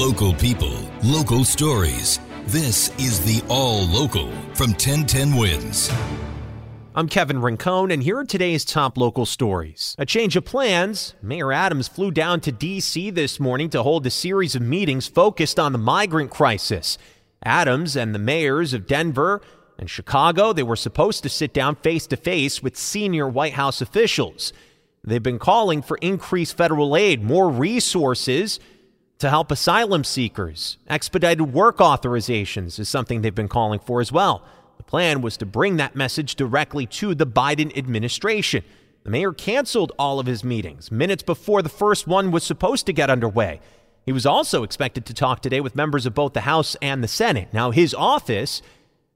Local people, local stories. This is the All Local from 1010 Wins. I'm Kevin Rincon, and here are today's top local stories. A change of plans. Mayor Adams flew down to D.C. this morning to hold a series of meetings focused on the migrant crisis. Adams and the mayors of Denver and Chicago, they were supposed to sit down face to face with senior White House officials. They've been calling for increased federal aid, more resources to help asylum seekers. Expedited work authorizations is something they've been calling for as well. The plan was to bring that message directly to the Biden administration. The mayor canceled all of his meetings minutes before the first one was supposed to get underway. He was also expected to talk today with members of both the House and the Senate. Now, his office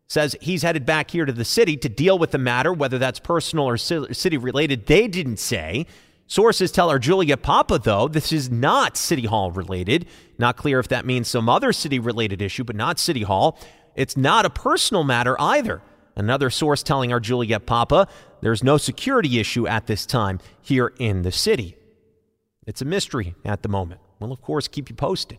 says he's headed back here to the city to deal with the matter, whether that's personal or city related. They didn't say. Sources tell our Juliet Papa, though, this is not City Hall related. Not clear if that means some other city related issue, but not City Hall. It's not a personal matter either. Another source telling our Juliet Papa there's no security issue at this time here in the city. It's a mystery at the moment. We'll, of course, keep you posted.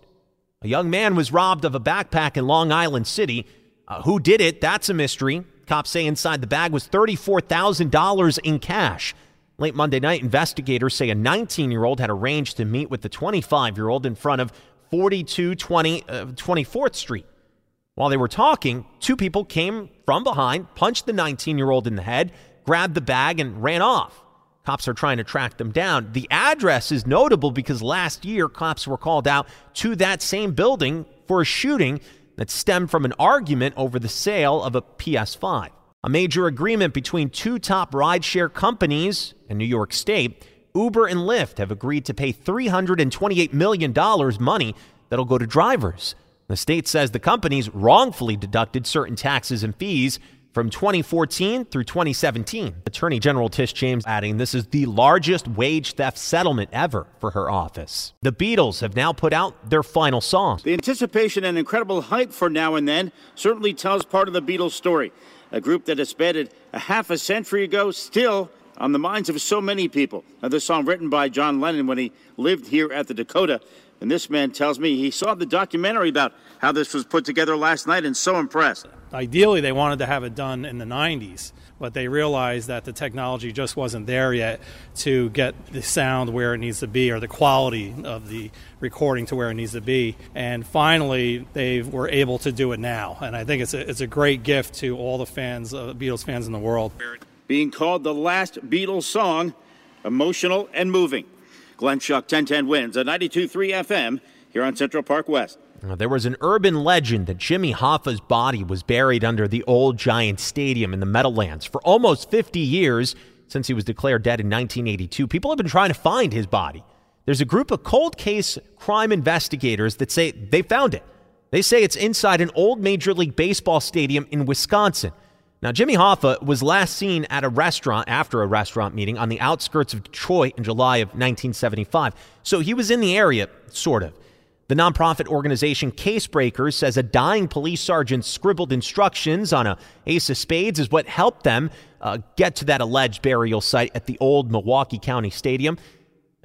A young man was robbed of a backpack in Long Island City. Uh, who did it? That's a mystery. Cops say inside the bag was $34,000 in cash. Late Monday night, investigators say a 19 year old had arranged to meet with the 25 year old in front of 4220 uh, 24th Street. While they were talking, two people came from behind, punched the 19 year old in the head, grabbed the bag, and ran off. Cops are trying to track them down. The address is notable because last year, cops were called out to that same building for a shooting that stemmed from an argument over the sale of a PS5. A major agreement between two top rideshare companies in New York State, Uber and Lyft, have agreed to pay $328 million money that'll go to drivers. The state says the companies wrongfully deducted certain taxes and fees from 2014 through 2017. Attorney General Tish James adding this is the largest wage theft settlement ever for her office. The Beatles have now put out their final song. The anticipation and incredible hype for Now and Then certainly tells part of the Beatles story a group that disbanded a half a century ago, still on the minds of so many people. This song written by John Lennon when he lived here at the Dakota. And this man tells me he saw the documentary about how this was put together last night and so impressed. Ideally, they wanted to have it done in the 90s, but they realized that the technology just wasn't there yet to get the sound where it needs to be or the quality of the recording to where it needs to be. And finally, they were able to do it now. And I think it's a, it's a great gift to all the fans, uh, Beatles fans in the world. Being called the last Beatles song, emotional and moving. Glenn Schuck, 1010 wins at 92.3 FM here on Central Park West. There was an urban legend that Jimmy Hoffa's body was buried under the old Giant Stadium in the Meadowlands for almost 50 years since he was declared dead in 1982. People have been trying to find his body. There's a group of cold case crime investigators that say they found it. They say it's inside an old Major League Baseball stadium in Wisconsin. Now, Jimmy Hoffa was last seen at a restaurant after a restaurant meeting on the outskirts of Detroit in July of 1975. So he was in the area, sort of. The nonprofit organization Casebreakers says a dying police sergeant scribbled instructions on a ace of spades is what helped them uh, get to that alleged burial site at the old Milwaukee County Stadium.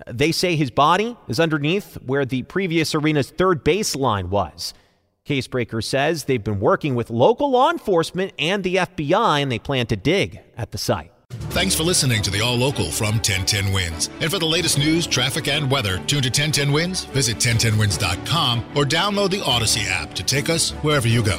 They say his body is underneath where the previous arena's third baseline was. Casebreaker says they've been working with local law enforcement and the FBI and they plan to dig at the site. Thanks for listening to the All Local from 1010 Wins. And for the latest news, traffic, and weather, tune to 1010 Wins, visit 1010wins.com, or download the Audacy app to take us wherever you go.